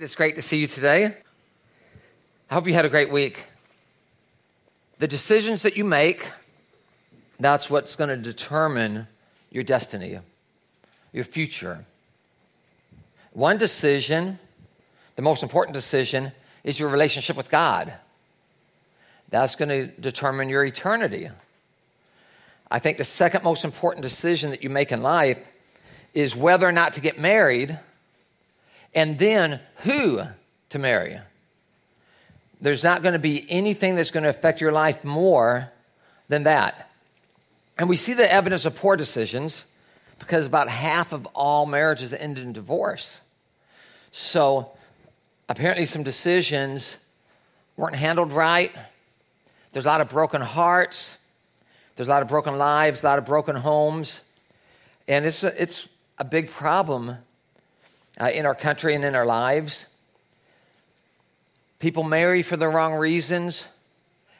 It's great to see you today. I hope you had a great week. The decisions that you make, that's what's going to determine your destiny, your future. One decision, the most important decision, is your relationship with God. That's going to determine your eternity. I think the second most important decision that you make in life is whether or not to get married and then who to marry. There's not going to be anything that's going to affect your life more than that. And we see the evidence of poor decisions because about half of all marriages end in divorce. So apparently, some decisions weren't handled right. There's a lot of broken hearts. There's a lot of broken lives, a lot of broken homes. And it's a, it's a big problem uh, in our country and in our lives. People marry for the wrong reasons.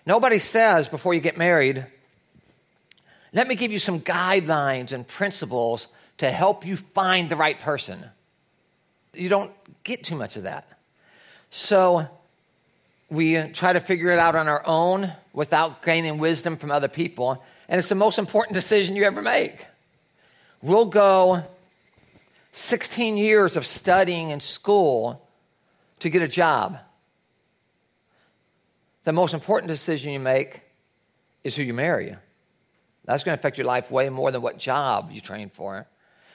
Nobody says before you get married, let me give you some guidelines and principles to help you find the right person. You don't get too much of that. So we try to figure it out on our own without gaining wisdom from other people. And it's the most important decision you ever make. We'll go 16 years of studying in school to get a job. The most important decision you make is who you marry. That's going to affect your life way more than what job you train for.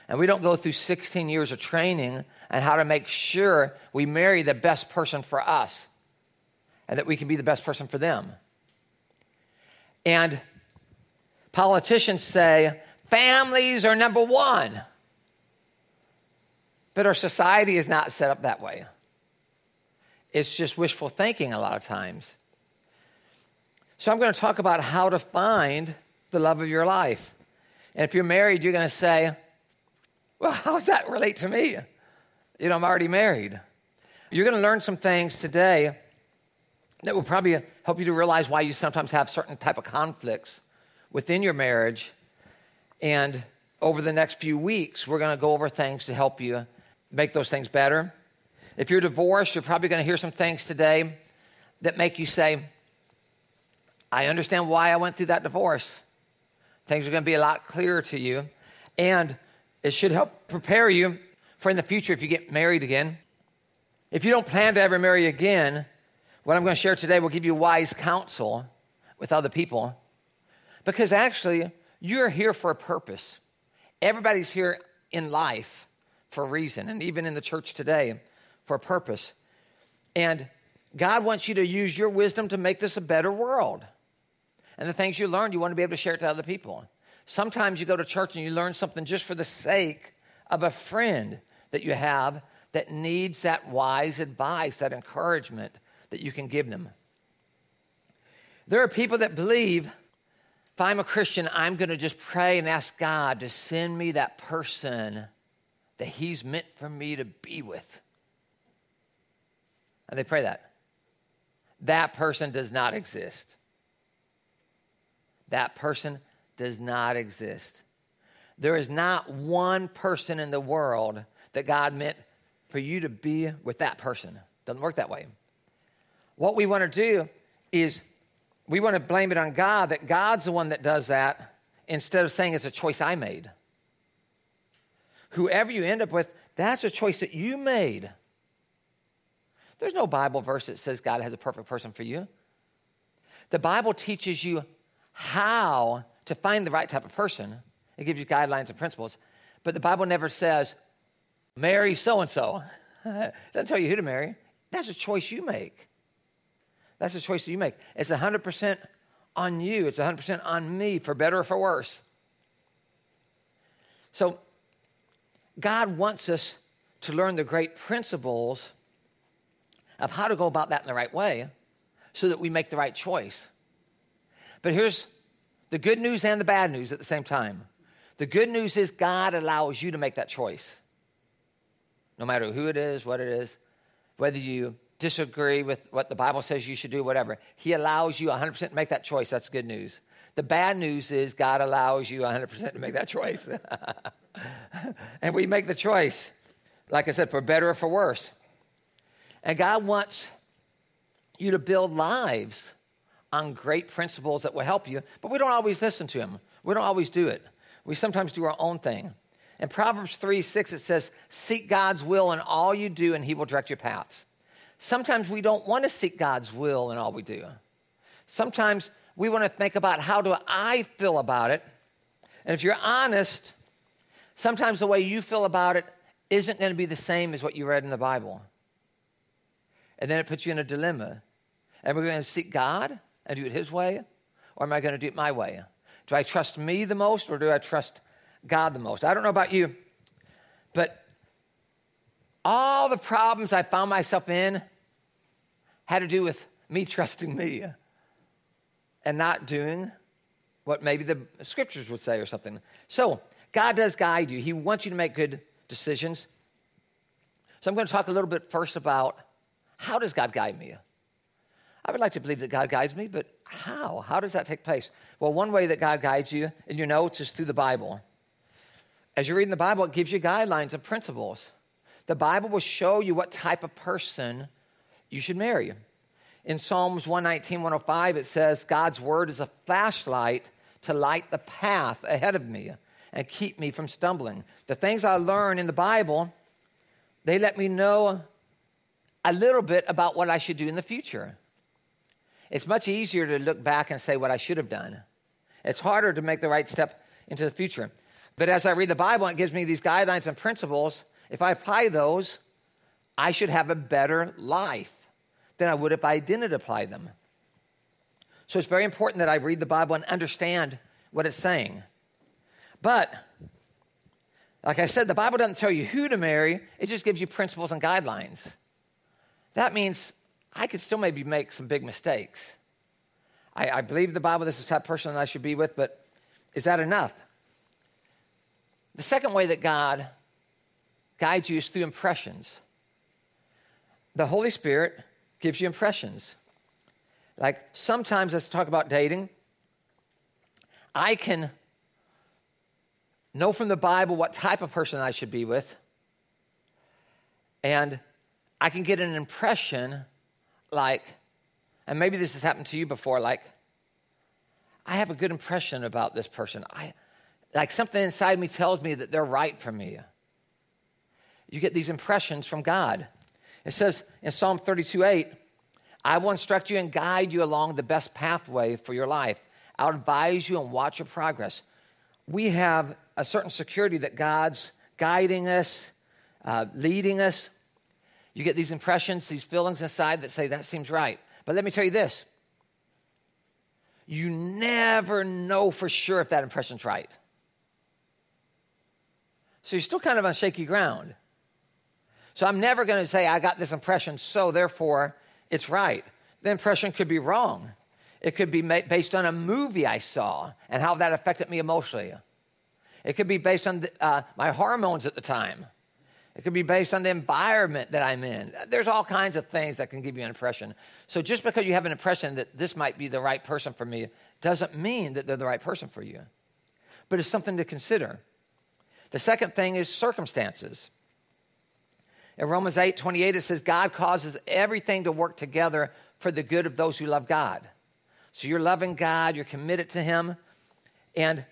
And we don't go through 16 years of training and how to make sure we marry the best person for us and that we can be the best person for them. And politicians say families are number one. But our society is not set up that way. It's just wishful thinking a lot of times. So I'm going to talk about how to find the love of your life. And if you're married, you're going to say, well, how does that relate to me? You know, I'm already married. You're going to learn some things today that will probably help you to realize why you sometimes have certain type of conflicts within your marriage. And over the next few weeks, we're going to go over things to help you make those things better. If you're divorced, you're probably going to hear some things today that make you say, I understand why I went through that divorce. Things are going to be a lot clearer to you. And it should help prepare you for in the future if you get married again. If you don't plan to ever marry again, what I'm going to share today will give you wise counsel with other people. Because actually, you're here for a purpose. Everybody's here in life for a reason, and even in the church today for a purpose. And God wants you to use your wisdom to make this a better world. And the things you learn, you want to be able to share it to other people. Sometimes you go to church and you learn something just for the sake of a friend that you have that needs that wise advice, that encouragement that you can give them. There are people that believe if I'm a Christian, I'm going to just pray and ask God to send me that person that He's meant for me to be with. And they pray that. That person does not exist. That person does not exist. There is not one person in the world that God meant for you to be with that person. Doesn't work that way. What we want to do is we want to blame it on God that God's the one that does that instead of saying it's a choice I made. Whoever you end up with, that's a choice that you made. There's no Bible verse that says God has a perfect person for you. The Bible teaches you how to find the right type of person. It gives you guidelines and principles. But the Bible never says, marry so and so. It doesn't tell you who to marry. That's a choice you make. That's a choice that you make. It's 100% on you, it's 100% on me, for better or for worse. So, God wants us to learn the great principles of how to go about that in the right way so that we make the right choice. But here's the good news and the bad news at the same time. The good news is God allows you to make that choice. No matter who it is, what it is, whether you disagree with what the Bible says you should do, whatever. He allows you 100% to make that choice. That's good news. The bad news is God allows you 100% to make that choice. and we make the choice, like I said, for better or for worse. And God wants you to build lives on great principles that will help you, but we don't always listen to Him. We don't always do it. We sometimes do our own thing. In Proverbs 3 6, it says, Seek God's will in all you do, and He will direct your paths. Sometimes we don't want to seek God's will in all we do. Sometimes we want to think about how do I feel about it. And if you're honest, sometimes the way you feel about it isn't going to be the same as what you read in the Bible. And then it puts you in a dilemma. Am I going to seek God and do it His way? Or am I going to do it my way? Do I trust me the most or do I trust God the most? I don't know about you, but all the problems I found myself in had to do with me trusting me and not doing what maybe the scriptures would say or something. So, God does guide you. He wants you to make good decisions. So, I'm going to talk a little bit first about how does God guide me? I would like to believe that God guides me, but how? How does that take place? Well, one way that God guides you in your notes is through the Bible. As you're reading the Bible, it gives you guidelines and principles. The Bible will show you what type of person you should marry. In Psalms 119, 105, it says, God's word is a flashlight to light the path ahead of me and keep me from stumbling. The things I learn in the Bible, they let me know a little bit about what I should do in the future. It's much easier to look back and say what I should have done. It's harder to make the right step into the future. But as I read the Bible, it gives me these guidelines and principles. If I apply those, I should have a better life than I would if I didn't apply them. So it's very important that I read the Bible and understand what it's saying. But, like I said, the Bible doesn't tell you who to marry, it just gives you principles and guidelines. That means I could still maybe make some big mistakes. I, I believe the Bible, this is the type of person I should be with, but is that enough? The second way that God guides you is through impressions. The Holy Spirit gives you impressions. Like sometimes, let's talk about dating. I can know from the Bible what type of person I should be with, and I can get an impression like, and maybe this has happened to you before, like, I have a good impression about this person. I, like something inside me tells me that they're right for me. You get these impressions from God. It says in Psalm 32 8, I will instruct you and guide you along the best pathway for your life. I'll advise you and watch your progress. We have a certain security that God's guiding us, uh, leading us. You get these impressions, these feelings inside that say, that seems right. But let me tell you this you never know for sure if that impression's right. So you're still kind of on shaky ground. So I'm never going to say, I got this impression, so therefore it's right. The impression could be wrong. It could be based on a movie I saw and how that affected me emotionally. It could be based on the, uh, my hormones at the time. It could be based on the environment that I'm in. There's all kinds of things that can give you an impression. So just because you have an impression that this might be the right person for me doesn't mean that they're the right person for you. But it's something to consider. The second thing is circumstances. In Romans 8 28, it says, God causes everything to work together for the good of those who love God. So you're loving God, you're committed to Him, and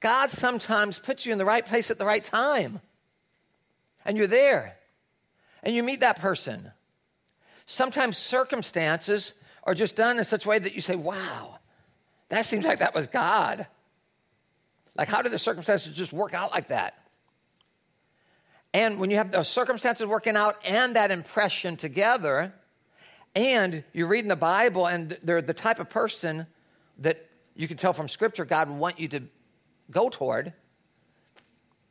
God sometimes puts you in the right place at the right time. And you're there, and you meet that person. Sometimes circumstances are just done in such a way that you say, wow, that seems like that was God. Like, how did the circumstances just work out like that? And when you have those circumstances working out and that impression together, and you're reading the Bible and they're the type of person that you can tell from Scripture God would want you to go toward,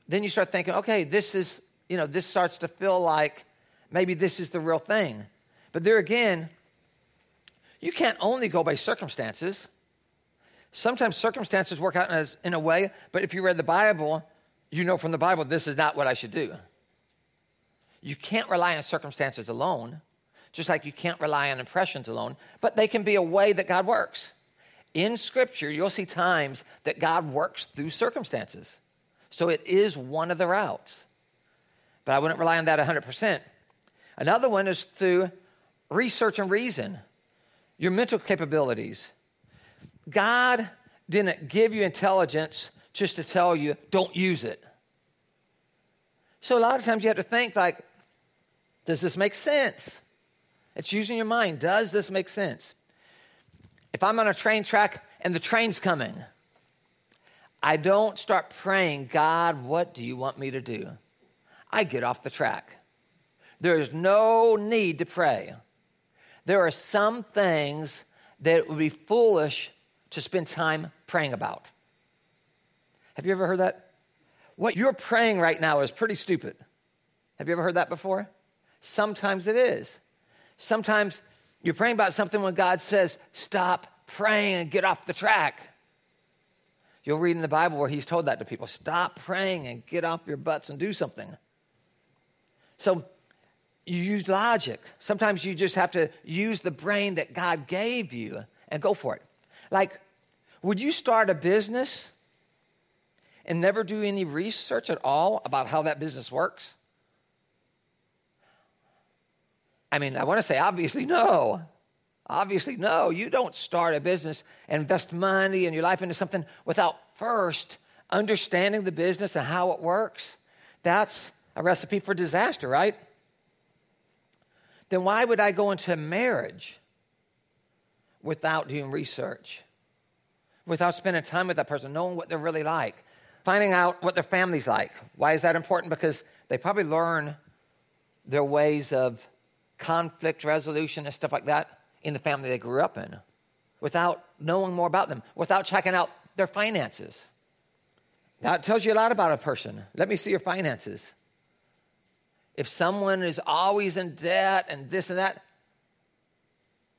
then you start thinking, okay, this is, you know, this starts to feel like maybe this is the real thing. But there again, you can't only go by circumstances. Sometimes circumstances work out in a, in a way, but if you read the Bible, you know from the Bible this is not what I should do. You can't rely on circumstances alone, just like you can't rely on impressions alone, but they can be a way that God works. In Scripture, you'll see times that God works through circumstances. So it is one of the routes. But I wouldn't rely on that 100%. Another one is through research and reason, your mental capabilities. God didn't give you intelligence just to tell you, don't use it. So a lot of times you have to think like, does this make sense? It's using your mind. Does this make sense? If I'm on a train track and the train's coming, I don't start praying, God, what do you want me to do? I get off the track. There is no need to pray. There are some things that it would be foolish to spend time praying about. Have you ever heard that? What you're praying right now is pretty stupid. Have you ever heard that before? Sometimes it is. Sometimes you're praying about something when God says, stop praying and get off the track. You'll read in the Bible where he's told that to people stop praying and get off your butts and do something. So you use logic. Sometimes you just have to use the brain that God gave you and go for it. Like, would you start a business and never do any research at all about how that business works? I mean, I want to say obviously no. Obviously, no. You don't start a business invest money and your life into something without first understanding the business and how it works. That's a recipe for disaster, right? Then why would I go into marriage without doing research? Without spending time with that person, knowing what they're really like, finding out what their family's like. Why is that important? Because they probably learn their ways of conflict resolution and stuff like that in the family they grew up in without knowing more about them, without checking out their finances. That tells you a lot about a person. Let me see your finances. If someone is always in debt and this and that,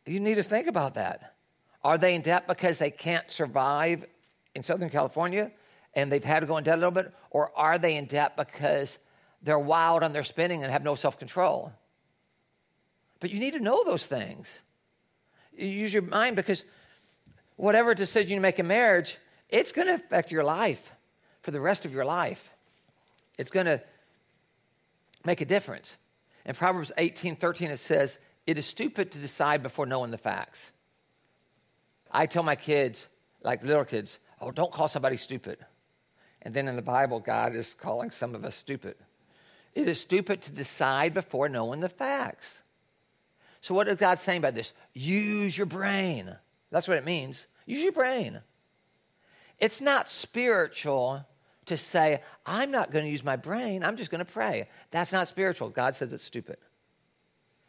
you need to think about that. Are they in debt because they can't survive in Southern California and they've had to go in debt a little bit? Or are they in debt because they're wild on their spending and have no self control? But you need to know those things. You use your mind because whatever decision you make in marriage, it's going to affect your life for the rest of your life. It's going to make a difference. In Proverbs 18 13, it says, It is stupid to decide before knowing the facts. I tell my kids, like little kids, oh, don't call somebody stupid. And then in the Bible, God is calling some of us stupid. It is stupid to decide before knowing the facts. So, what is God saying about this? Use your brain. That's what it means. Use your brain. It's not spiritual to say, I'm not going to use my brain, I'm just going to pray. That's not spiritual. God says it's stupid.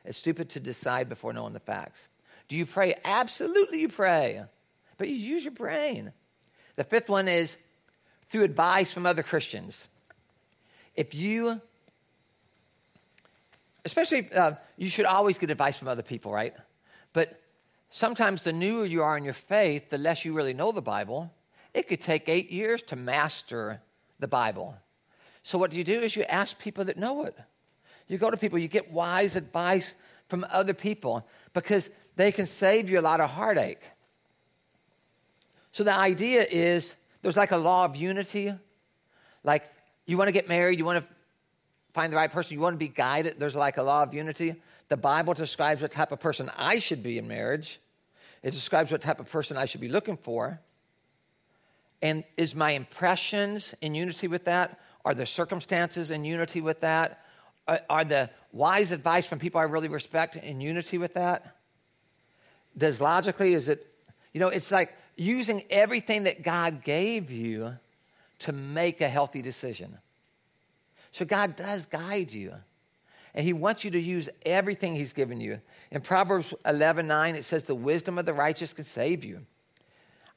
It's stupid to decide before knowing the facts. Do you pray? Absolutely, you pray. But you use your brain. The fifth one is through advice from other Christians. If you especially uh, you should always get advice from other people, right? But sometimes the newer you are in your faith, the less you really know the Bible. It could take eight years to master the Bible. So what do you do is you ask people that know it. You go to people, you get wise advice from other people because they can save you a lot of heartache. So the idea is there's like a law of unity. Like you want to get married, you want to find the right person, you want to be guided. There's like a law of unity. The Bible describes what type of person I should be in marriage, it describes what type of person I should be looking for. And is my impressions in unity with that? Are the circumstances in unity with that? Are, are the wise advice from people I really respect in unity with that? Does logically, is it, you know, it's like using everything that God gave you to make a healthy decision. So God does guide you. And he wants you to use everything he's given you. In Proverbs 11 9, it says, The wisdom of the righteous can save you.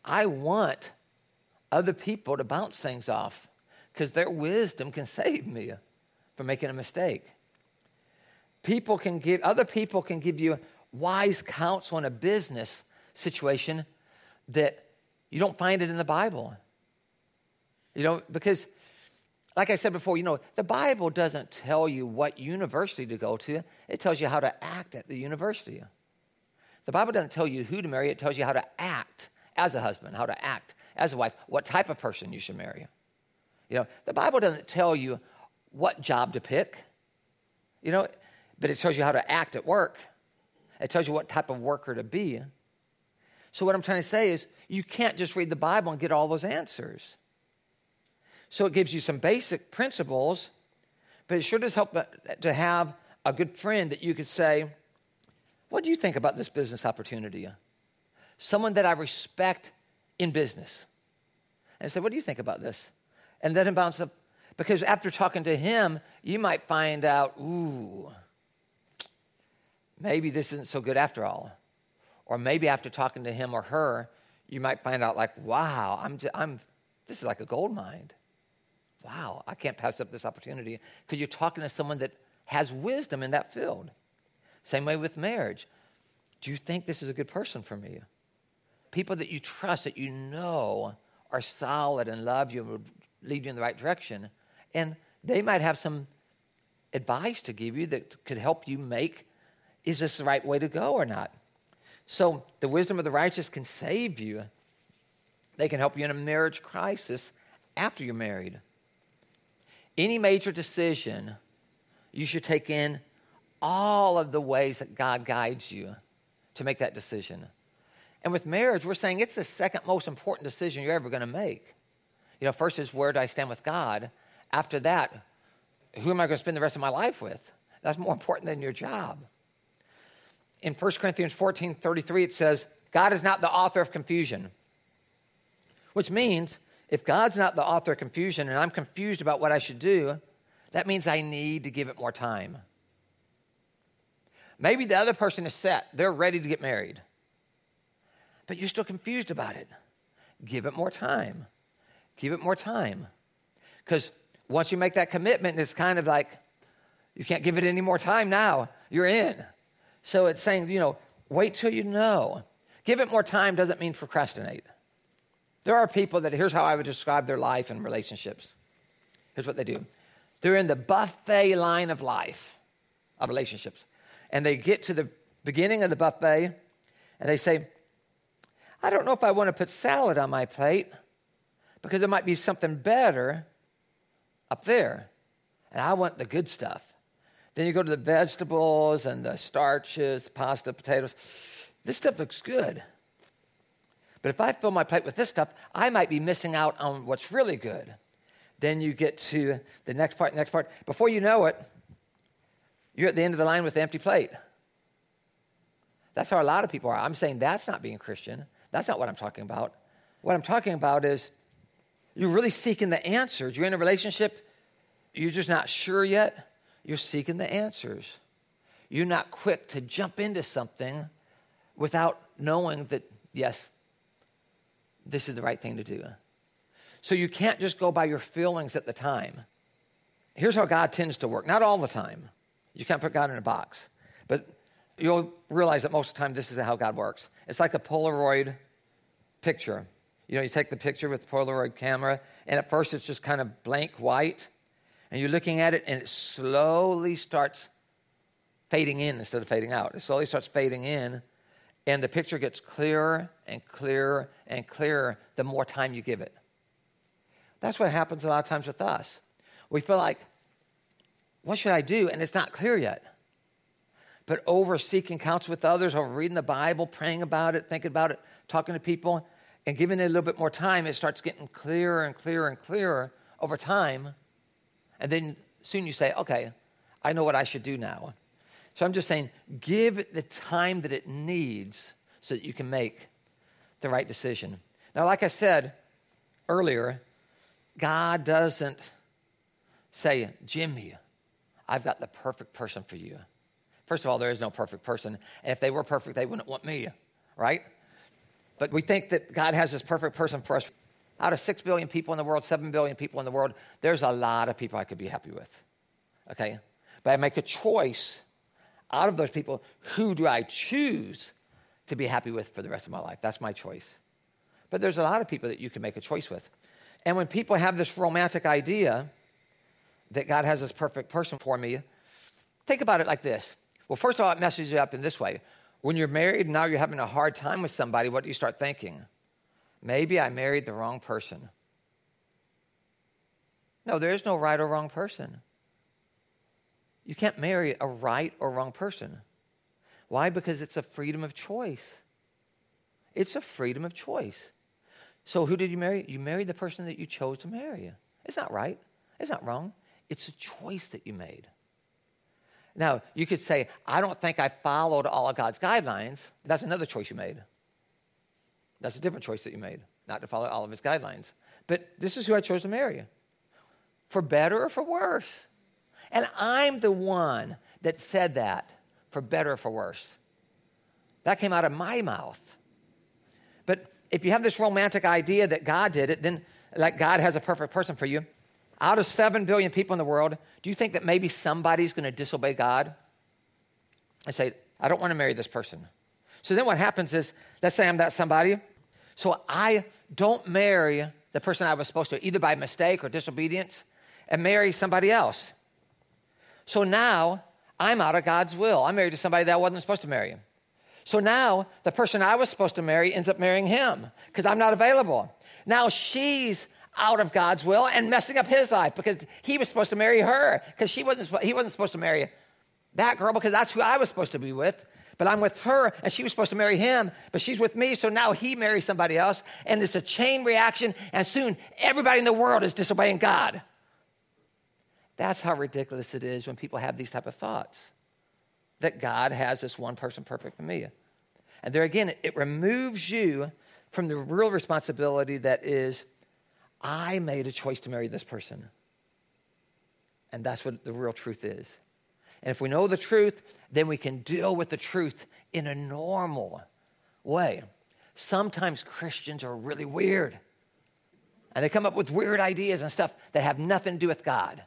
I want other people to bounce things off because their wisdom can save me from making a mistake. People can give, other people can give you wise counsel in a business situation that you don't find it in the Bible. You know, because like I said before, you know, the Bible doesn't tell you what university to go to, it tells you how to act at the university. The Bible doesn't tell you who to marry, it tells you how to act as a husband, how to act as a wife, what type of person you should marry. You know, the Bible doesn't tell you what job to pick. You know, but it tells you how to act at work. It tells you what type of worker to be. So, what I'm trying to say is, you can't just read the Bible and get all those answers. So, it gives you some basic principles, but it sure does help to have a good friend that you could say, What do you think about this business opportunity? Someone that I respect in business. And say, What do you think about this? And let him bounce up. Because after talking to him, you might find out, Ooh, maybe this isn't so good after all. Or maybe after talking to him or her, you might find out, like, wow, I'm, just, I'm this is like a gold mine. Wow, I can't pass up this opportunity because you're talking to someone that has wisdom in that field. Same way with marriage. Do you think this is a good person for me? People that you trust, that you know are solid and love you and will lead you in the right direction. And they might have some advice to give you that could help you make is this the right way to go or not? So the wisdom of the righteous can save you. They can help you in a marriage crisis after you're married. Any major decision, you should take in all of the ways that God guides you to make that decision. And with marriage, we're saying it's the second most important decision you're ever going to make. You know, first is where do I stand with God? After that, who am I going to spend the rest of my life with? That's more important than your job in 1 Corinthians 14 33, it says, God is not the author of confusion. Which means, if God's not the author of confusion and I'm confused about what I should do, that means I need to give it more time. Maybe the other person is set, they're ready to get married, but you're still confused about it. Give it more time. Give it more time. Because once you make that commitment, it's kind of like you can't give it any more time now. You're in. So it's saying, you know, wait till you know. Give it more time doesn't mean procrastinate. There are people that, here's how I would describe their life and relationships. Here's what they do they're in the buffet line of life, of relationships. And they get to the beginning of the buffet and they say, I don't know if I want to put salad on my plate because there might be something better up there. And I want the good stuff. Then you go to the vegetables and the starches, pasta, potatoes. This stuff looks good. But if I fill my plate with this stuff, I might be missing out on what's really good. Then you get to the next part, next part. Before you know it, you're at the end of the line with the empty plate. That's how a lot of people are. I'm saying that's not being Christian. That's not what I'm talking about. What I'm talking about is you're really seeking the answers. You're in a relationship, you're just not sure yet. You're seeking the answers. You're not quick to jump into something without knowing that, yes, this is the right thing to do. So you can't just go by your feelings at the time. Here's how God tends to work. Not all the time. You can't put God in a box. But you'll realize that most of the time this is how God works. It's like a Polaroid picture. You know, you take the picture with the Polaroid camera, and at first it's just kind of blank white and you're looking at it, and it slowly starts fading in instead of fading out. It slowly starts fading in, and the picture gets clearer and clearer and clearer the more time you give it. That's what happens a lot of times with us. We feel like, what should I do? And it's not clear yet. But over seeking counsel with others, over reading the Bible, praying about it, thinking about it, talking to people, and giving it a little bit more time, it starts getting clearer and clearer and clearer over time. And then soon you say, okay, I know what I should do now. So I'm just saying, give it the time that it needs so that you can make the right decision. Now, like I said earlier, God doesn't say, Jimmy, I've got the perfect person for you. First of all, there is no perfect person. And if they were perfect, they wouldn't want me, right? But we think that God has this perfect person for us out of 6 billion people in the world, 7 billion people in the world, there's a lot of people I could be happy with. Okay? But I make a choice out of those people, who do I choose to be happy with for the rest of my life? That's my choice. But there's a lot of people that you can make a choice with. And when people have this romantic idea that God has this perfect person for me, think about it like this. Well, first of all, it messes you up in this way. When you're married and now you're having a hard time with somebody, what do you start thinking? Maybe I married the wrong person. No, there is no right or wrong person. You can't marry a right or wrong person. Why? Because it's a freedom of choice. It's a freedom of choice. So, who did you marry? You married the person that you chose to marry. It's not right. It's not wrong. It's a choice that you made. Now, you could say, I don't think I followed all of God's guidelines. That's another choice you made. That's a different choice that you made, not to follow all of his guidelines. But this is who I chose to marry, for better or for worse. And I'm the one that said that, for better or for worse. That came out of my mouth. But if you have this romantic idea that God did it, then like God has a perfect person for you. Out of 7 billion people in the world, do you think that maybe somebody's going to disobey God? I say, I don't want to marry this person. So then what happens is, let's say I'm that somebody. So I don't marry the person I was supposed to, either by mistake or disobedience, and marry somebody else. So now I'm out of God's will. I'm married to somebody that I wasn't supposed to marry. him. So now the person I was supposed to marry ends up marrying him because I'm not available. Now she's out of God's will and messing up his life because he was supposed to marry her because she wasn't he wasn't supposed to marry that girl because that's who I was supposed to be with. But I'm with her and she was supposed to marry him, but she's with me, so now he marries somebody else and it's a chain reaction and soon everybody in the world is disobeying God. That's how ridiculous it is when people have these type of thoughts. That God has this one person perfect for me. And there again, it removes you from the real responsibility that is, I made a choice to marry this person. And that's what the real truth is. And if we know the truth, then we can deal with the truth in a normal way. Sometimes Christians are really weird. And they come up with weird ideas and stuff that have nothing to do with God.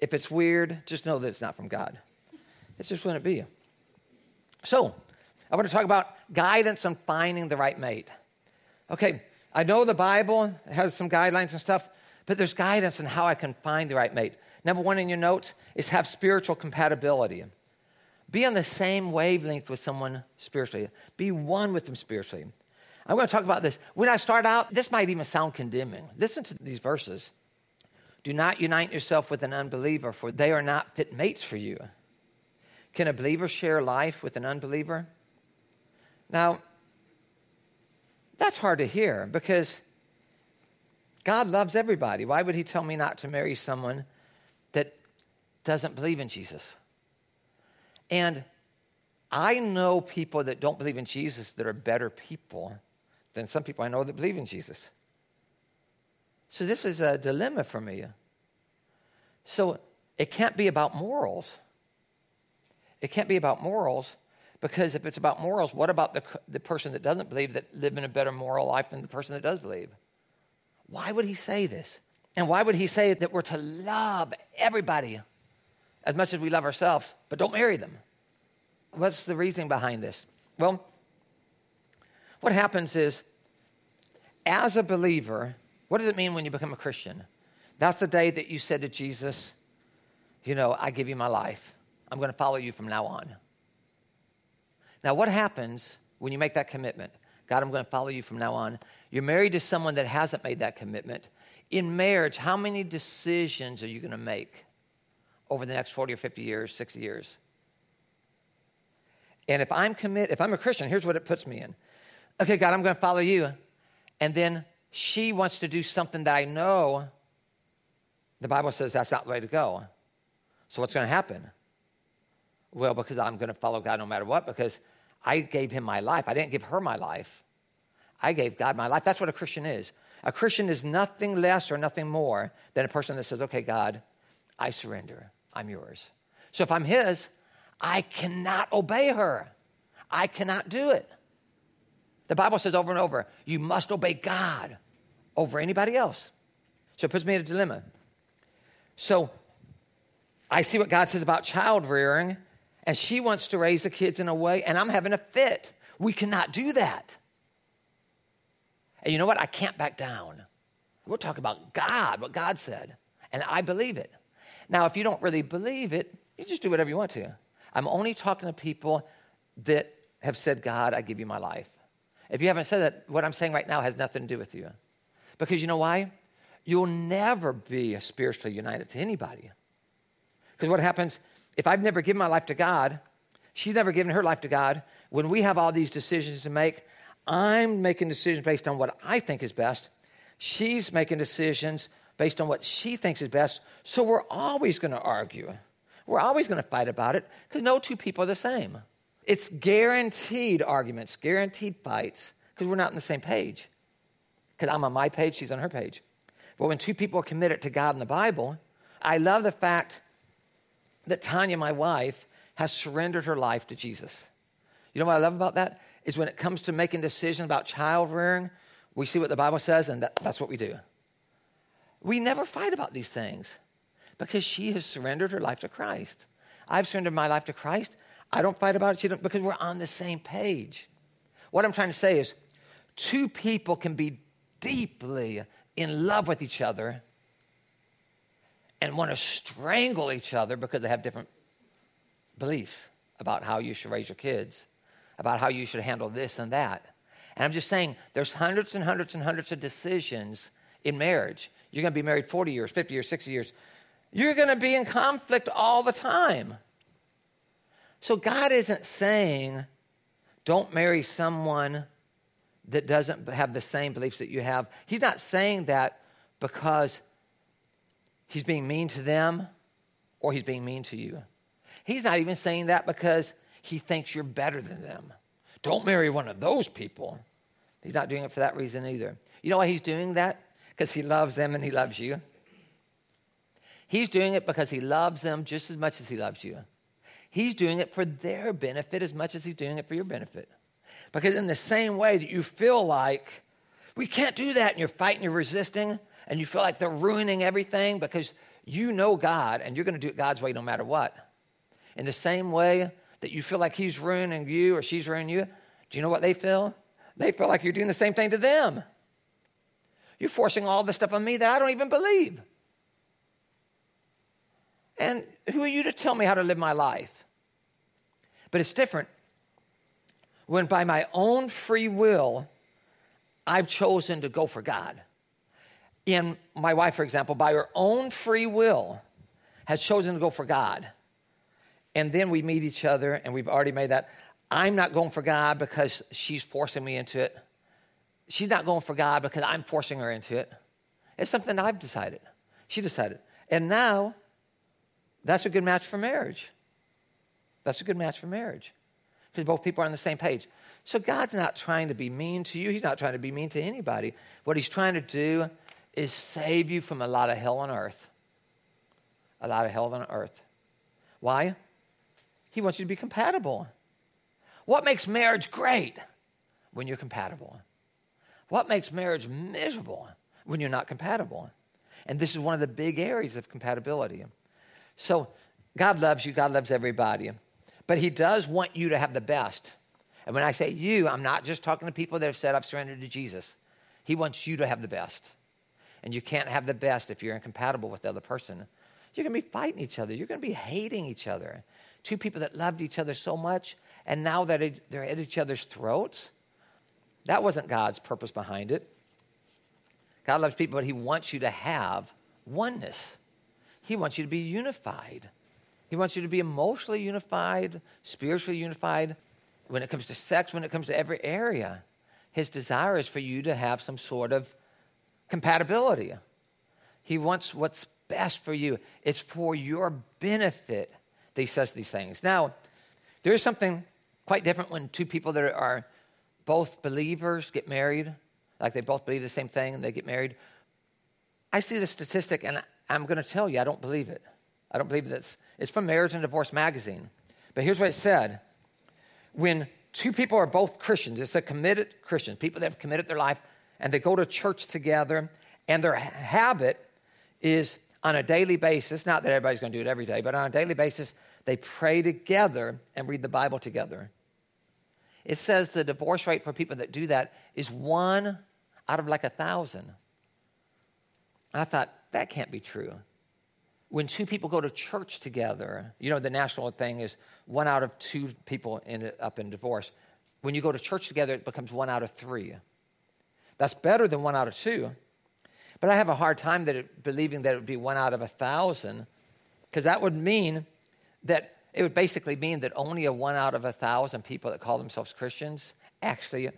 If it's weird, just know that it's not from God. It's just wouldn't be. So, I want to talk about guidance on finding the right mate. Okay, I know the Bible has some guidelines and stuff, but there's guidance on how I can find the right mate. Number one in your notes is have spiritual compatibility. Be on the same wavelength with someone spiritually. Be one with them spiritually. I'm going to talk about this. When I start out, this might even sound condemning. Listen to these verses. Do not unite yourself with an unbeliever, for they are not fit mates for you. Can a believer share life with an unbeliever? Now, that's hard to hear because God loves everybody. Why would He tell me not to marry someone that doesn't believe in Jesus? And I know people that don't believe in Jesus that are better people than some people I know that believe in Jesus. So this is a dilemma for me. So it can't be about morals. It can't be about morals because if it's about morals, what about the, the person that doesn't believe that living a better moral life than the person that does believe? Why would he say this? And why would he say that we're to love everybody as much as we love ourselves, but don't marry them? What's the reasoning behind this? Well, what happens is, as a believer, what does it mean when you become a Christian? That's the day that you said to Jesus, You know, I give you my life. I'm going to follow you from now on. Now, what happens when you make that commitment? God, I'm going to follow you from now on. You're married to someone that hasn't made that commitment. In marriage, how many decisions are you going to make over the next 40 or 50 years, 60 years? And if I'm commit, if I'm a Christian, here's what it puts me in. Okay, God, I'm going to follow you. And then she wants to do something that I know the Bible says that's not the way to go. So what's going to happen? Well, because I'm going to follow God no matter what, because I gave him my life. I didn't give her my life. I gave God my life. That's what a Christian is. A Christian is nothing less or nothing more than a person that says, okay, God, I surrender. I'm yours. So if I'm his, I cannot obey her. I cannot do it. The Bible says over and over, you must obey God over anybody else. So it puts me in a dilemma. So I see what God says about child rearing, and she wants to raise the kids in a way, and I'm having a fit. We cannot do that. And you know what? I can't back down. We're talking about God, what God said, and I believe it. Now, if you don't really believe it, you just do whatever you want to. I'm only talking to people that have said, God, I give you my life. If you haven't said that, what I'm saying right now has nothing to do with you. Because you know why? You'll never be spiritually united to anybody Because what happens if I've never given my life to God, she's never given her life to God, when we have all these decisions to make, I'm making decisions based on what I think is best. She's making decisions based on what she thinks is best. So we're always going to argue. We're always going to fight about it because no two people are the same. It's guaranteed arguments, guaranteed fights because we're not on the same page. Because I'm on my page, she's on her page. But when two people are committed to God and the Bible, I love the fact that Tanya, my wife, has surrendered her life to Jesus. You know what I love about that? Is when it comes to making decisions about child rearing, we see what the Bible says, and that, that's what we do. We never fight about these things because she has surrendered her life to Christ. I've surrendered my life to Christ. I don't fight about it. She don't, because we're on the same page. What I'm trying to say is, two people can be deeply in love with each other and want to strangle each other because they have different beliefs about how you should raise your kids, about how you should handle this and that. And I'm just saying, there's hundreds and hundreds and hundreds of decisions in marriage. You're going to be married 40 years, 50 years, 60 years. You're going to be in conflict all the time. So God isn't saying, don't marry someone that doesn't have the same beliefs that you have. He's not saying that because he's being mean to them or he's being mean to you. He's not even saying that because he thinks you're better than them. Don't marry one of those people. He's not doing it for that reason either. You know why he's doing that? Because he loves them and he loves you. He's doing it because he loves them just as much as he loves you. He's doing it for their benefit as much as he's doing it for your benefit. Because in the same way that you feel like we can't do that and you're fighting, you're resisting, and you feel like they're ruining everything because you know God and you're going to do it God's way no matter what. In the same way that you feel like He's ruining you or she's ruining you, do you know what they feel? They feel like you're doing the same thing to them. You're forcing all this stuff on me that I don't even believe. And who are you to tell me how to live my life? But it's different when by my own free will, I've chosen to go for God. In my wife, for example, by her own free will, has chosen to go for God. And then we meet each other, and we've already made that. I'm not going for God because she's forcing me into it. She's not going for God because I'm forcing her into it. It's something I've decided. She decided. And now, that's a good match for marriage. That's a good match for marriage because both people are on the same page. So God's not trying to be mean to you. He's not trying to be mean to anybody. What he's trying to do is save you from a lot of hell on earth. A lot of hell on earth. Why? He wants you to be compatible. What makes marriage great? When you're compatible. What makes marriage miserable? When you're not compatible. And this is one of the big areas of compatibility. So God loves you, God loves everybody. But he does want you to have the best. And when I say you, I'm not just talking to people that have said, I've surrendered to Jesus. He wants you to have the best. And you can't have the best if you're incompatible with the other person. You're going to be fighting each other. You're going to be hating each other. Two people that loved each other so much, and now that they're at each other's throats, that wasn't God's purpose behind it. God loves people, but He wants you to have oneness. He wants you to be unified. He wants you to be emotionally unified, spiritually unified. When it comes to sex, when it comes to every area, his desire is for you to have some sort of compatibility. He wants what's best for you. It's for your benefit that he says these things. Now, there is something quite different when two people that are both believers get married, like they both believe the same thing and they get married. I see the statistic and I'm going to tell you, I don't believe it. I don't believe this. It's from Marriage and Divorce magazine. But here's what it said When two people are both Christians, it's a committed Christian, people that have committed their life, and they go to church together, and their habit is on a daily basis, not that everybody's going to do it every day, but on a daily basis, they pray together and read the Bible together. It says the divorce rate for people that do that is one out of like a thousand. And I thought, that can't be true when two people go to church together, you know, the national thing is one out of two people end up in divorce. When you go to church together, it becomes one out of three. That's better than one out of two. But I have a hard time that it, believing that it would be one out of a thousand Because that would mean that it would basically mean that only a one out of a thousand people that call themselves Christians actually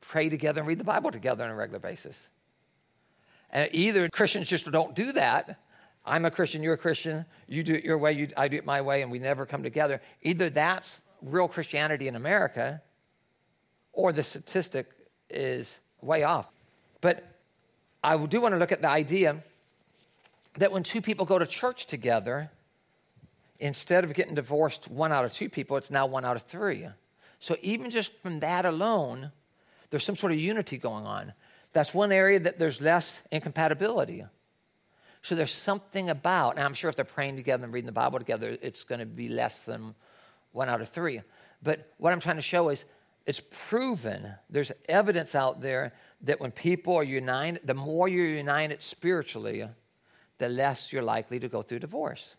pray together and read the Bible together on a regular basis. And either Christians just don't do that. I'm a Christian, you're a Christian, you do it your way, you, I do it my way, and we never come together. Either that's real Christianity in America, or the statistic is way off. But I do want to look at the idea that when two people go to church together, instead of getting divorced one out of two people, it's now one out of three. So even just from that alone, there's some sort of unity going on. That's one area that there's less incompatibility. So there's something about, and I'm sure if they're praying together and reading the Bible together, it's going to be less than one out of three. But what I'm trying to show is it's proven, there's evidence out there that when people are united, the more you're united spiritually, the less you're likely to go through divorce.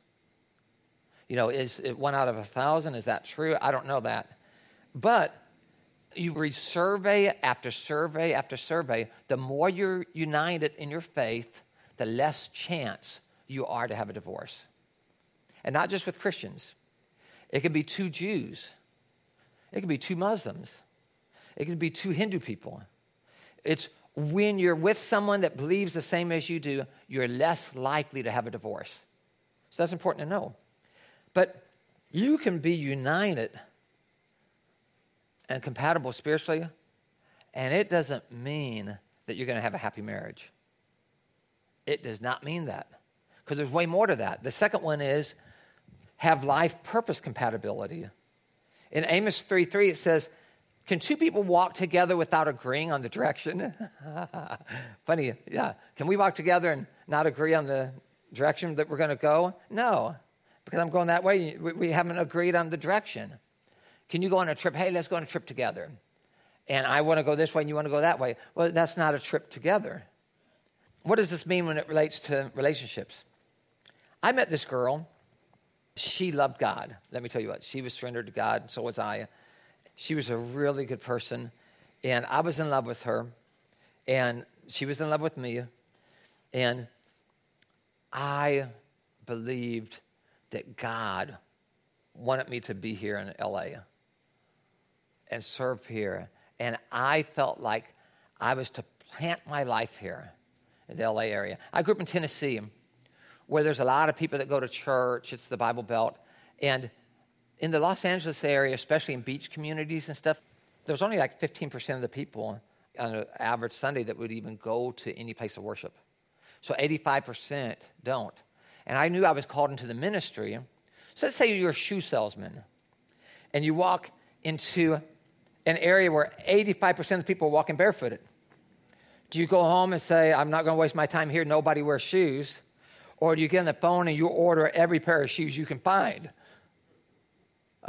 You know, is it one out of a thousand? Is that true? I don't know that. But you read survey after survey after survey, the more you're united in your faith, the less chance you are to have a divorce. And not just with Christians, it can be two Jews, it can be two Muslims, it can be two Hindu people. It's when you're with someone that believes the same as you do, you're less likely to have a divorce. So that's important to know. But you can be united and compatible spiritually, and it doesn't mean that you're going to have a happy marriage. It does not mean that because there's way more to that. The second one is have life purpose compatibility. In Amos 3 3, it says, Can two people walk together without agreeing on the direction? Funny, yeah. Can we walk together and not agree on the direction that we're going to go? No, because I'm going that way. We haven't agreed on the direction. Can you go on a trip? Hey, let's go on a trip together. And I want to go this way and you want to go that way. Well, that's not a trip together. What does this mean when it relates to relationships? I met this girl. She loved God. Let me tell you what, she was surrendered to God, so was I. She was a really good person, and I was in love with her, and she was in love with me. And I believed that God wanted me to be here in LA and serve here. And I felt like I was to plant my life here the LA area. I grew up in Tennessee, where there's a lot of people that go to church. It's the Bible Belt. And in the Los Angeles area, especially in beach communities and stuff, there's only like 15% of the people on an average Sunday that would even go to any place of worship. So 85% don't. And I knew I was called into the ministry. So let's say you're a shoe salesman and you walk into an area where 85% of the people are walking barefooted. Do you go home and say, I'm not going to waste my time here, nobody wears shoes? Or do you get on the phone and you order every pair of shoes you can find?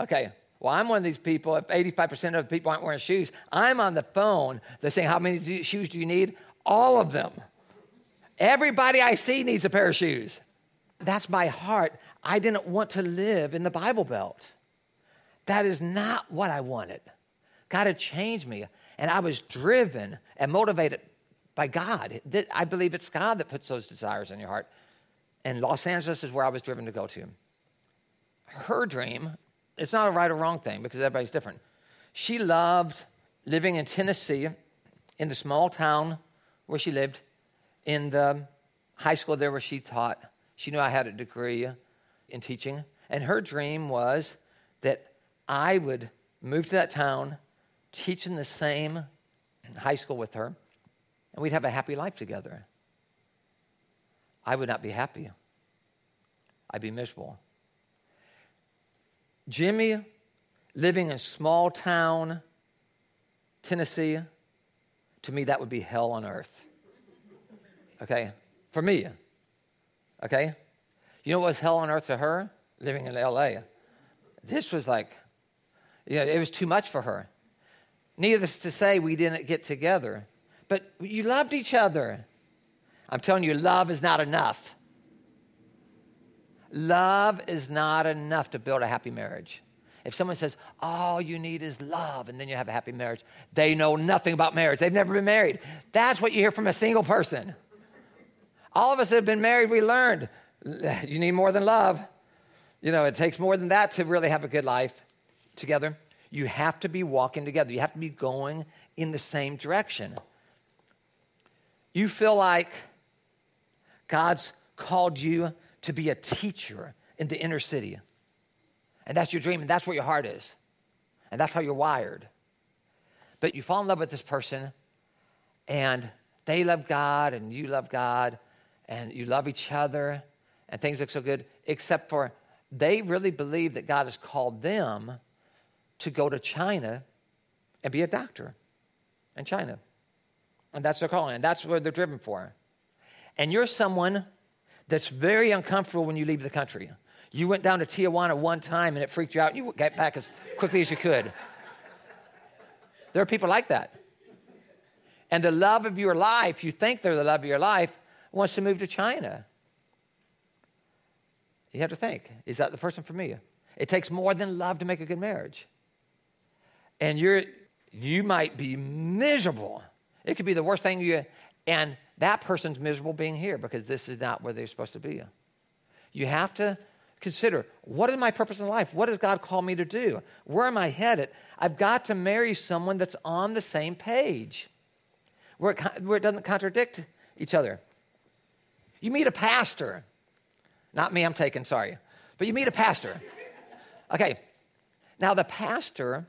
Okay, well, I'm one of these people. If 85% of the people aren't wearing shoes, I'm on the phone. They're saying, How many shoes do you need? All of them. Everybody I see needs a pair of shoes. That's my heart. I didn't want to live in the Bible Belt. That is not what I wanted. God had changed me, and I was driven and motivated by God. I believe it's God that puts those desires in your heart. And Los Angeles is where I was driven to go to. Her dream, it's not a right or wrong thing because everybody's different. She loved living in Tennessee, in the small town where she lived, in the high school there where she taught. She knew I had a degree in teaching. And her dream was that I would move to that town, teach in the same high school with her, and we'd have a happy life together. I would not be happy. I'd be miserable. Jimmy, living in small town Tennessee, to me, that would be hell on earth. Okay? For me. Okay? You know what was hell on earth to her? Living in LA. This was like, you know, it was too much for her. Needless to say, we didn't get together. But you loved each other. I'm telling you, love is not enough. Love is not enough to build a happy marriage. If someone says, all you need is love, and then you have a happy marriage, they know nothing about marriage. They've never been married. That's what you hear from a single person. All of us that have been married, we learned you need more than love. You know, it takes more than that to really have a good life together. You have to be walking together, you have to be going in the same direction. You feel like God's called you to be a teacher in the inner city. And that's your dream, and that's where your heart is. And that's how you're wired. But you fall in love with this person, and they love God, and you love God, and you love each other, and things look so good, except for they really believe that God has called them to go to China and be a doctor in China. And that's their calling, and that's what they're driven for. And you're someone that's very uncomfortable when you leave the country. You went down to Tijuana one time and it freaked you out, you got back as quickly as you could. There are people like that. And the love of your life, you think they're the love of your life, wants to move to China. You have to think, is that the person for me? It takes more than love to make a good marriage. And you're you might be miserable. It could be the worst thing you and that person's miserable being here because this is not where they're supposed to be. You have to consider what is my purpose in life? What does God call me to do? Where am I headed? I've got to marry someone that's on the same page where it, where it doesn't contradict each other. You meet a pastor, not me, I'm taking, sorry, but you meet a pastor. Okay, now the pastor,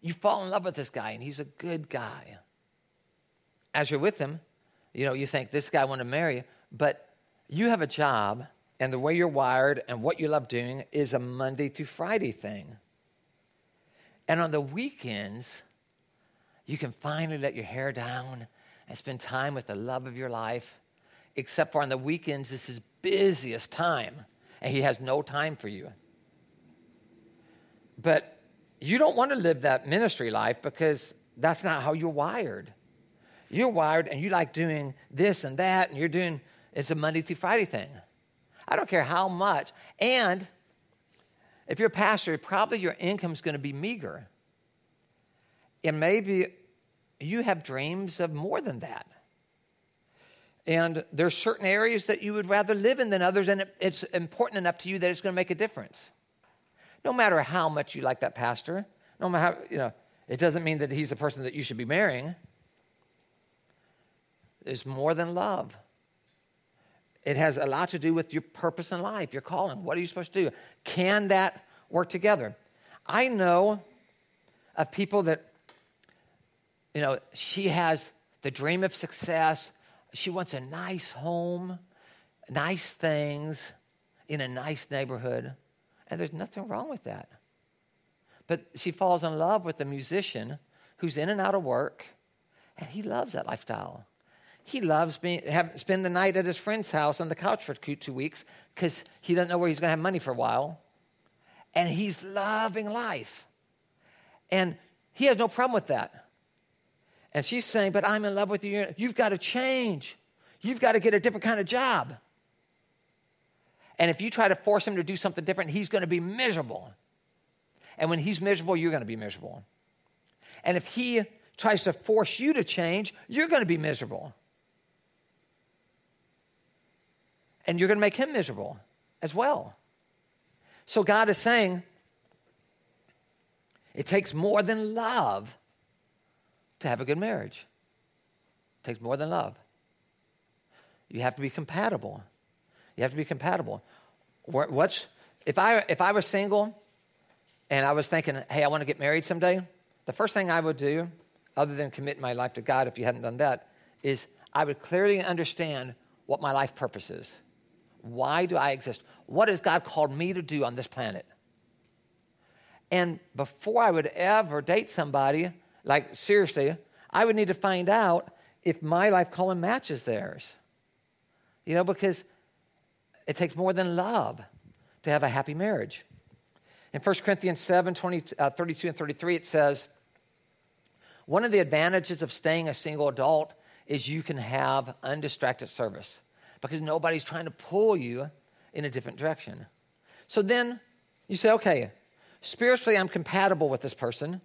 you fall in love with this guy and he's a good guy. As you're with him, you know, you think this guy want to marry you, but you have a job and the way you're wired and what you love doing is a Monday to Friday thing. And on the weekends, you can finally let your hair down and spend time with the love of your life. Except for on the weekends, this is busiest time, and he has no time for you. But you don't want to live that ministry life because that's not how you're wired. You're wired and you like doing this and that, and you're doing it's a Monday through Friday thing. I don't care how much. And if you're a pastor, probably your income is going to be meager. And maybe you have dreams of more than that. And there's certain areas that you would rather live in than others, and it's important enough to you that it's going to make a difference. No matter how much you like that pastor, no matter how, you know, it doesn't mean that he's the person that you should be marrying is more than love. It has a lot to do with your purpose in life, your calling. What are you supposed to do? Can that work together? I know of people that, you know, she has the dream of success. She wants a nice home, nice things in a nice neighborhood. And there's nothing wrong with that. But she falls in love with a musician who's in and out of work, and he loves that lifestyle. He loves being, have, spend the night at his friend's house on the couch for two, two weeks because he doesn't know where he's going to have money for a while. And he's loving life. And he has no problem with that. And she's saying, But I'm in love with you. You've got to change. You've got to get a different kind of job. And if you try to force him to do something different, he's going to be miserable. And when he's miserable, you're going to be miserable. And if he tries to force you to change, you're going to be miserable. And you're going to make him miserable as well. So God is saying it takes more than love to have a good marriage. It takes more than love. You have to be compatible. You have to be compatible. What's if I if I was single and I was thinking, hey, I want to get married someday, the first thing I would do, other than commit my life to God, if you hadn't done that, is I would clearly understand what my life purpose is. Why do I exist? What has God called me to do on this planet? And before I would ever date somebody, like seriously, I would need to find out if my life calling matches theirs. You know, because it takes more than love to have a happy marriage. In 1 Corinthians 7 20, uh, 32 and 33, it says, One of the advantages of staying a single adult is you can have undistracted service because nobody's trying to pull you in a different direction. So then you say, okay, spiritually, I'm compatible with this person.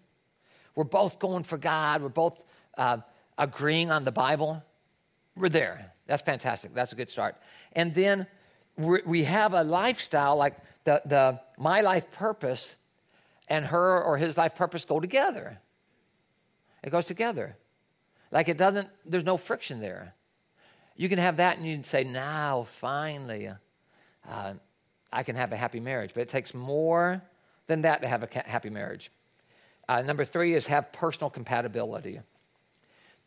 We're both going for God. We're both uh, agreeing on the Bible. We're there. That's fantastic. That's a good start. And then we have a lifestyle like the, the, my life purpose and her or his life purpose go together. It goes together. Like it doesn't, there's no friction there. You can have that and you can say, now, finally, uh, I can have a happy marriage. But it takes more than that to have a happy marriage. Uh, number three is have personal compatibility.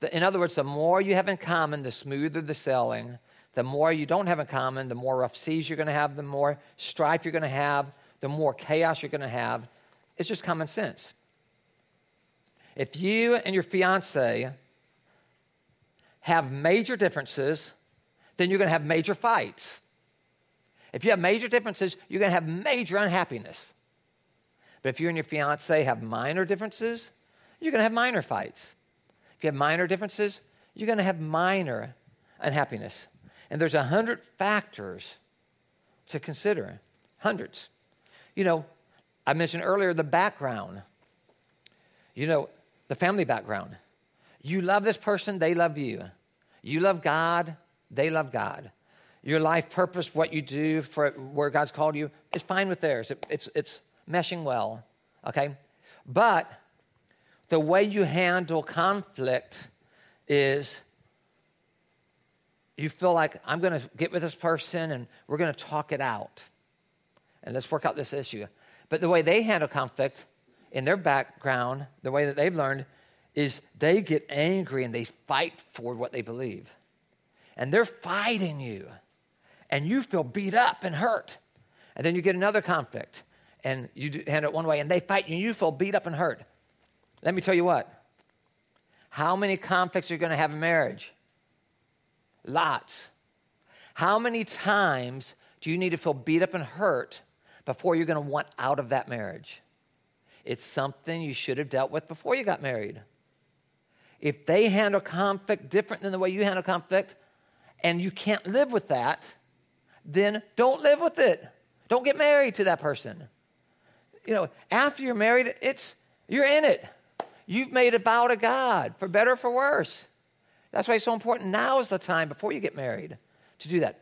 The, in other words, the more you have in common, the smoother the sailing. The more you don't have in common, the more rough seas you're going to have, the more strife you're going to have, the more chaos you're going to have. It's just common sense. If you and your fiance have major differences, then you're going to have major fights. If you have major differences, you're going to have major unhappiness. But if you and your fiance have minor differences, you're going to have minor fights. If you have minor differences, you're going to have minor unhappiness. And there's a hundred factors to consider. Hundreds. You know, I mentioned earlier the background. You know, the family background. You love this person, they love you. You love God, they love God. Your life purpose, what you do for where God's called you, is fine with theirs. It, it's, it's meshing well, okay? But the way you handle conflict is you feel like I'm going to get with this person and we're going to talk it out and let's work out this issue. But the way they handle conflict in their background, the way that they've learned, is they get angry and they fight for what they believe. And they're fighting you. And you feel beat up and hurt. And then you get another conflict and you handle it one way and they fight you and you feel beat up and hurt. Let me tell you what. How many conflicts are you going to have in marriage? Lots. How many times do you need to feel beat up and hurt before you're going to want out of that marriage? It's something you should have dealt with before you got married. If they handle conflict different than the way you handle conflict, and you can't live with that, then don't live with it. Don't get married to that person. You know, after you're married, it's you're in it. You've made a vow to God, for better or for worse. That's why it's so important. Now is the time before you get married to do that.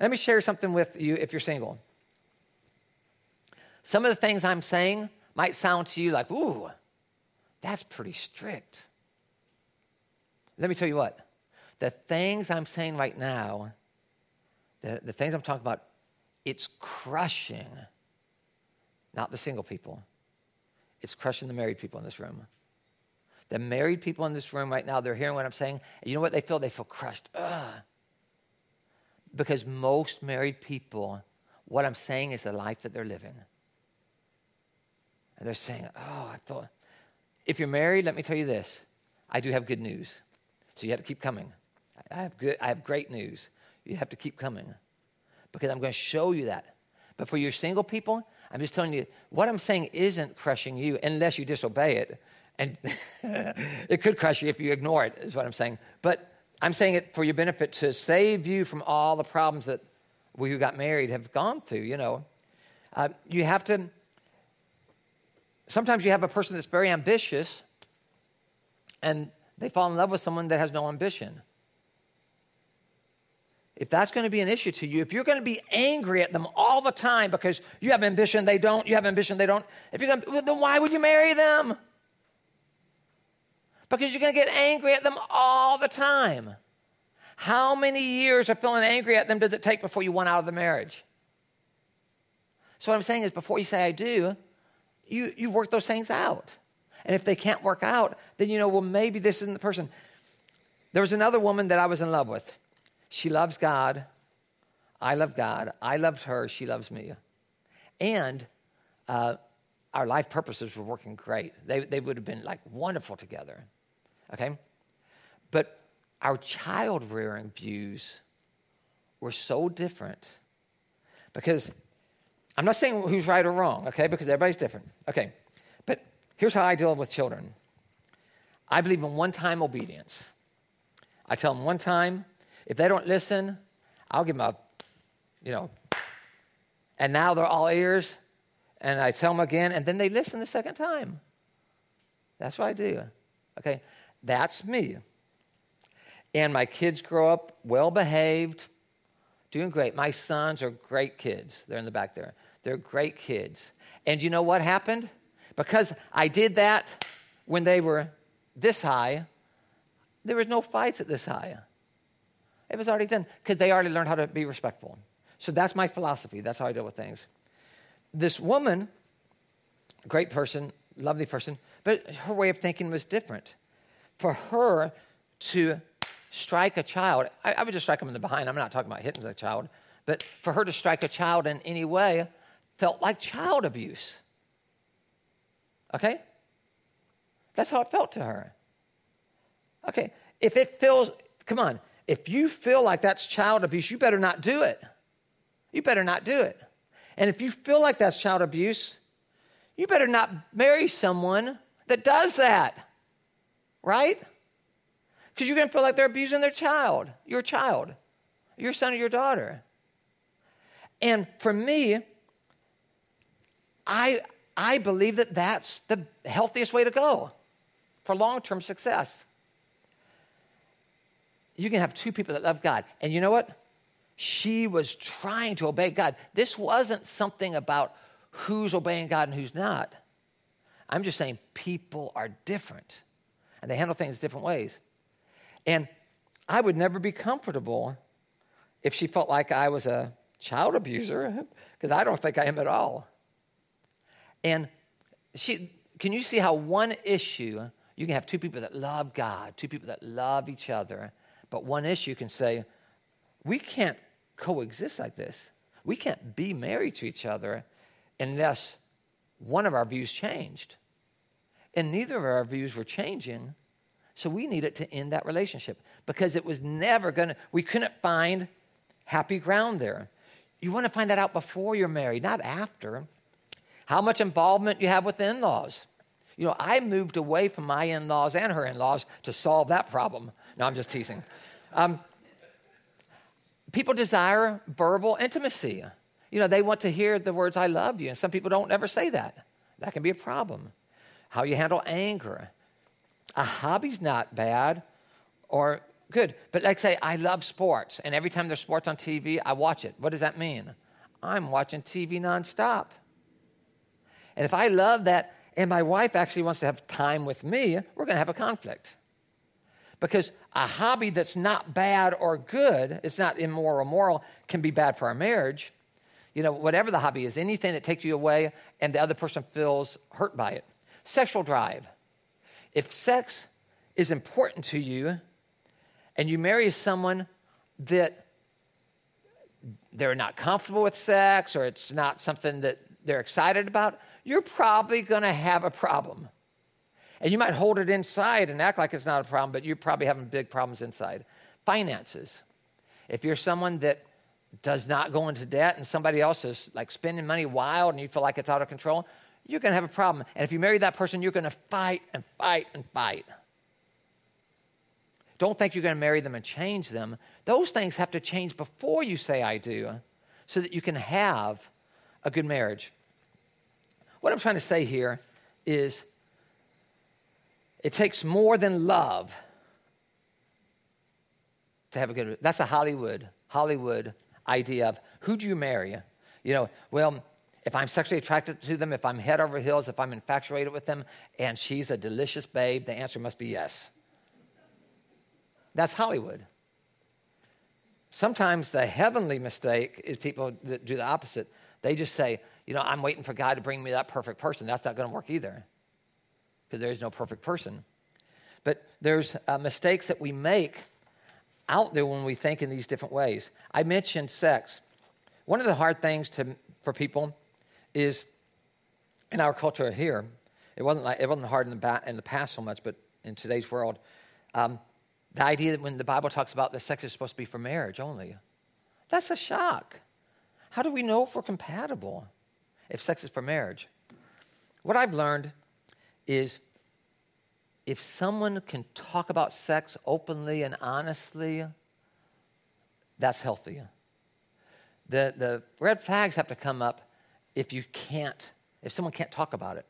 Let me share something with you if you're single. Some of the things I'm saying might sound to you like, ooh, that's pretty strict. Let me tell you what, the things I'm saying right now, the, the things I'm talking about, it's crushing not the single people, it's crushing the married people in this room. The married people in this room right now, they're hearing what I'm saying. You know what they feel? They feel crushed. Ugh. Because most married people, what I'm saying is the life that they're living. And they're saying, oh, I thought. If you're married, let me tell you this I do have good news. So you have to keep coming. I have, good, I have great news. You have to keep coming because I'm going to show you that. But for your single people, I'm just telling you, what I'm saying isn't crushing you unless you disobey it. And it could crush you if you ignore it, is what I'm saying. But I'm saying it for your benefit to save you from all the problems that we who got married have gone through, you know. Uh, you have to, sometimes you have a person that's very ambitious and they fall in love with someone that has no ambition. If that's going to be an issue to you, if you're going to be angry at them all the time because you have ambition, they don't, you have ambition, they don't, if you're going to, then why would you marry them? Because you're going to get angry at them all the time. How many years of feeling angry at them does it take before you want out of the marriage? So, what I'm saying is, before you say I do, you, you work those things out. And if they can't work out, then you know, well, maybe this isn't the person. There was another woman that I was in love with. She loves God. I love God. I loved her. She loves me. And uh, our life purposes were working great. They, they would have been like wonderful together. Okay? But our child rearing views were so different because I'm not saying who's right or wrong, okay, because everybody's different. Okay. Here's how I deal with children I believe in one time obedience. I tell them one time, if they don't listen, I'll give them a, you know, and now they're all ears, and I tell them again, and then they listen the second time. That's what I do. Okay, that's me. And my kids grow up well behaved, doing great. My sons are great kids. They're in the back there. They're great kids. And you know what happened? Because I did that when they were this high, there was no fights at this high. It was already done because they already learned how to be respectful. So that's my philosophy. That's how I deal with things. This woman, great person, lovely person, but her way of thinking was different. For her to strike a child, I, I would just strike them in the behind. I'm not talking about hitting a child, but for her to strike a child in any way felt like child abuse. Okay? That's how it felt to her. Okay, if it feels, come on, if you feel like that's child abuse, you better not do it. You better not do it. And if you feel like that's child abuse, you better not marry someone that does that, right? Because you're going to feel like they're abusing their child, your child, your son or your daughter. And for me, I, I believe that that's the healthiest way to go for long term success. You can have two people that love God. And you know what? She was trying to obey God. This wasn't something about who's obeying God and who's not. I'm just saying people are different and they handle things different ways. And I would never be comfortable if she felt like I was a child abuser, because I don't think I am at all. And she, can you see how one issue, you can have two people that love God, two people that love each other, but one issue can say, we can't coexist like this. We can't be married to each other unless one of our views changed. And neither of our views were changing. So we needed to end that relationship because it was never to, we couldn't find happy ground there. You want to find that out before you're married, not after. How much involvement you have with the in laws. You know, I moved away from my in laws and her in laws to solve that problem. No, I'm just teasing. Um, people desire verbal intimacy. You know, they want to hear the words, I love you. And some people don't ever say that. That can be a problem. How you handle anger. A hobby's not bad or good. But like say, I love sports. And every time there's sports on TV, I watch it. What does that mean? I'm watching TV nonstop. And if I love that and my wife actually wants to have time with me, we're going to have a conflict. Because a hobby that's not bad or good, it's not immoral or moral, can be bad for our marriage. You know, whatever the hobby is, anything that takes you away and the other person feels hurt by it. Sexual drive. If sex is important to you and you marry someone that they're not comfortable with sex or it's not something that they're excited about, you're probably going to have a problem. And you might hold it inside and act like it's not a problem, but you're probably having big problems inside. Finances. If you're someone that does not go into debt and somebody else is like spending money wild and you feel like it's out of control, you're going to have a problem. And if you marry that person, you're going to fight and fight and fight. Don't think you're going to marry them and change them. Those things have to change before you say I do so that you can have a good marriage. What I'm trying to say here is it takes more than love to have a good. That's a Hollywood Hollywood idea of who do you marry? You know, well, if I'm sexually attracted to them, if I'm head over heels, if I'm infatuated with them, and she's a delicious babe, the answer must be yes. That's Hollywood. Sometimes the heavenly mistake is people that do the opposite. They just say, you know, I'm waiting for God to bring me that perfect person. That's not going to work either because there is no perfect person. But there's uh, mistakes that we make out there when we think in these different ways. I mentioned sex. One of the hard things to, for people is in our culture here, it wasn't, like, it wasn't hard in the, ba- in the past so much, but in today's world, um, the idea that when the Bible talks about the sex is supposed to be for marriage only, that's a shock. How do we know if we're compatible if sex is for marriage? What I've learned is if someone can talk about sex openly and honestly, that's healthy. The, the red flags have to come up if you can't, if someone can't talk about it.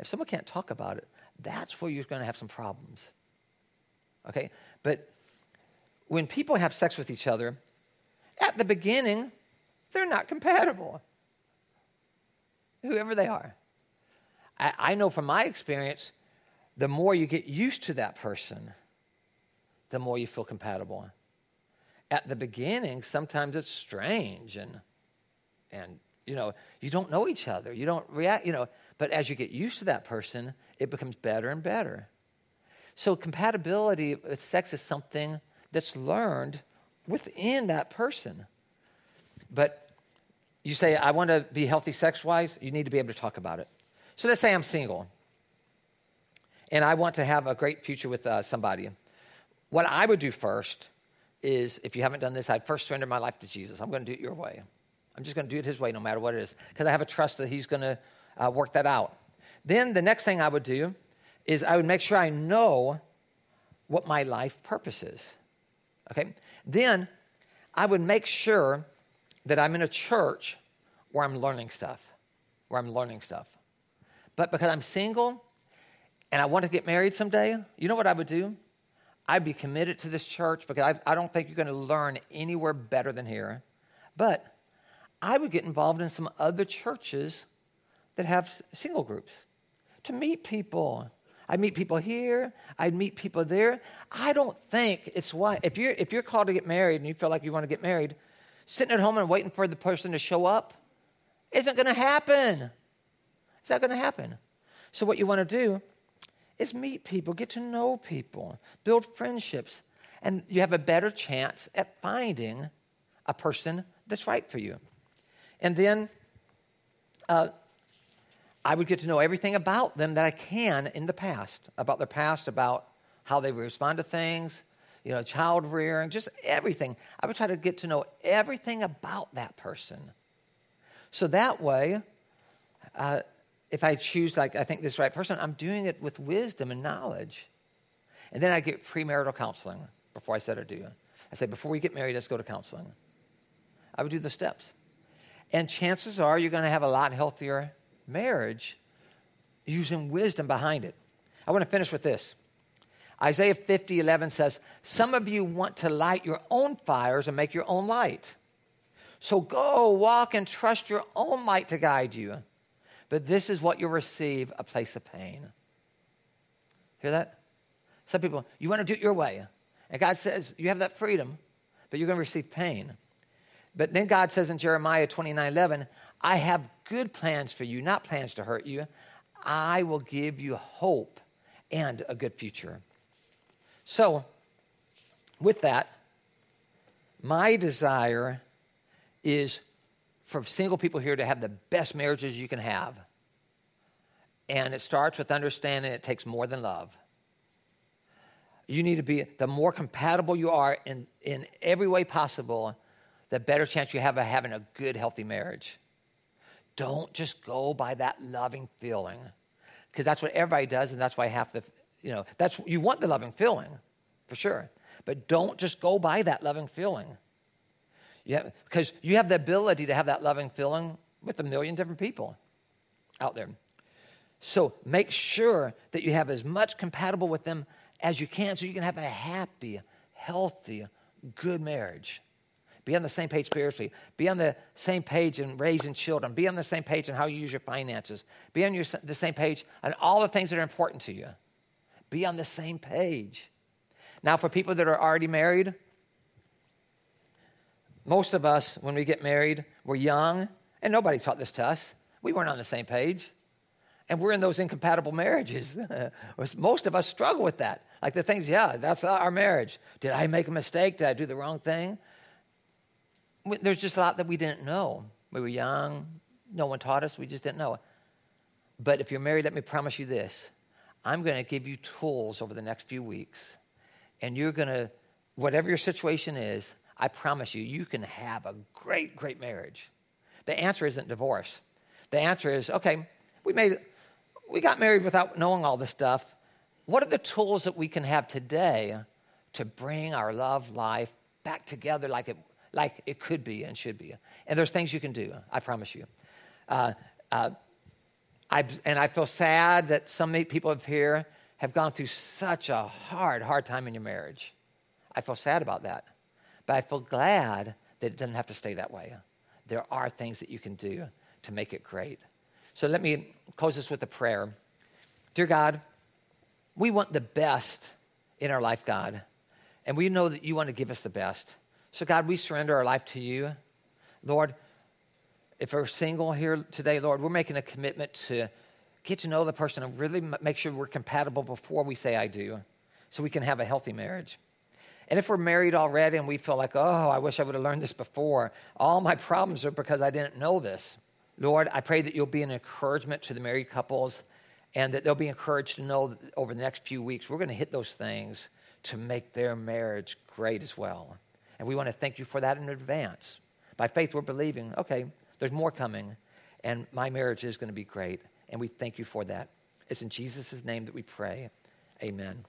If someone can't talk about it, that's where you're going to have some problems. Okay? But when people have sex with each other, at the beginning, they're not compatible. whoever they are. I, I know from my experience, the more you get used to that person, the more you feel compatible. At the beginning, sometimes it's strange and and you know, you don't know each other. You don't react, you know, but as you get used to that person, it becomes better and better. So compatibility with sex is something that's learned within that person. But you say, I want to be healthy sex wise, you need to be able to talk about it. So let's say I'm single and I want to have a great future with uh, somebody. What I would do first is, if you haven't done this, I'd first surrender my life to Jesus. I'm going to do it your way. I'm just going to do it his way no matter what it is because I have a trust that he's going to uh, work that out. Then the next thing I would do is I would make sure I know what my life purpose is. Okay? Then I would make sure that I'm in a church where I'm learning stuff, where I'm learning stuff. But because I'm single and I want to get married someday, you know what I would do? I'd be committed to this church because I, I don't think you're going to learn anywhere better than here. But I would get involved in some other churches that have single groups to meet people. I'd meet people here, I'd meet people there. I don't think it's why. If you're, if you're called to get married and you feel like you want to get married, sitting at home and waiting for the person to show up isn't going to happen. It's not going to happen. So, what you want to do is meet people, get to know people, build friendships, and you have a better chance at finding a person that's right for you. And then uh, I would get to know everything about them that I can in the past, about their past, about how they respond to things, you know, child rearing, just everything. I would try to get to know everything about that person. So that way, uh, if I choose, like, I think this is right person, I'm doing it with wisdom and knowledge. And then I get premarital counseling before I said I do. I say, before we get married, let's go to counseling. I would do the steps. And chances are you're going to have a lot healthier marriage using wisdom behind it. I want to finish with this. Isaiah 50, 11 says, Some of you want to light your own fires and make your own light. So go, walk, and trust your own light to guide you. But this is what you'll receive a place of pain. Hear that? Some people, you want to do it your way. And God says, you have that freedom, but you're going to receive pain. But then God says in Jeremiah 29 11, I have good plans for you, not plans to hurt you. I will give you hope and a good future. So, with that, my desire is for single people here to have the best marriages you can have. And it starts with understanding it takes more than love. You need to be, the more compatible you are in, in every way possible, the better chance you have of having a good, healthy marriage. Don't just go by that loving feeling, because that's what everybody does, and that's why half the, you know, that's, you want the loving feeling, for sure. But don't just go by that loving feeling. Yeah, because you have the ability to have that loving feeling with a million different people out there. So make sure that you have as much compatible with them as you can so you can have a happy, healthy, good marriage. Be on the same page spiritually. Be on the same page in raising children. Be on the same page in how you use your finances. Be on your, the same page on all the things that are important to you. Be on the same page. Now, for people that are already married, most of us, when we get married, we're young, and nobody taught this to us. We weren't on the same page. And we're in those incompatible marriages. most of us struggle with that. Like the things, yeah, that's our marriage. Did I make a mistake? Did I do the wrong thing? there's just a lot that we didn't know. We were young, no one taught us, we just didn't know. But if you're married, let me promise you this I'm going to give you tools over the next few weeks, and you're going to, whatever your situation is, I promise you, you can have a great, great marriage. The answer isn't divorce. The answer is okay, we made, we got married without knowing all this stuff. What are the tools that we can have today to bring our love life back together like it like it could be and should be. And there's things you can do, I promise you. Uh, uh, I, and I feel sad that some people up here have gone through such a hard, hard time in your marriage. I feel sad about that. But I feel glad that it doesn't have to stay that way. There are things that you can do to make it great. So let me close this with a prayer. Dear God, we want the best in our life, God. And we know that you want to give us the best. So, God, we surrender our life to you. Lord, if we're single here today, Lord, we're making a commitment to get to know the person and really make sure we're compatible before we say I do so we can have a healthy marriage. And if we're married already and we feel like, oh, I wish I would have learned this before, all my problems are because I didn't know this. Lord, I pray that you'll be an encouragement to the married couples and that they'll be encouraged to know that over the next few weeks we're going to hit those things to make their marriage great as well. And we want to thank you for that in advance. By faith, we're believing, okay, there's more coming, and my marriage is going to be great. And we thank you for that. It's in Jesus' name that we pray. Amen.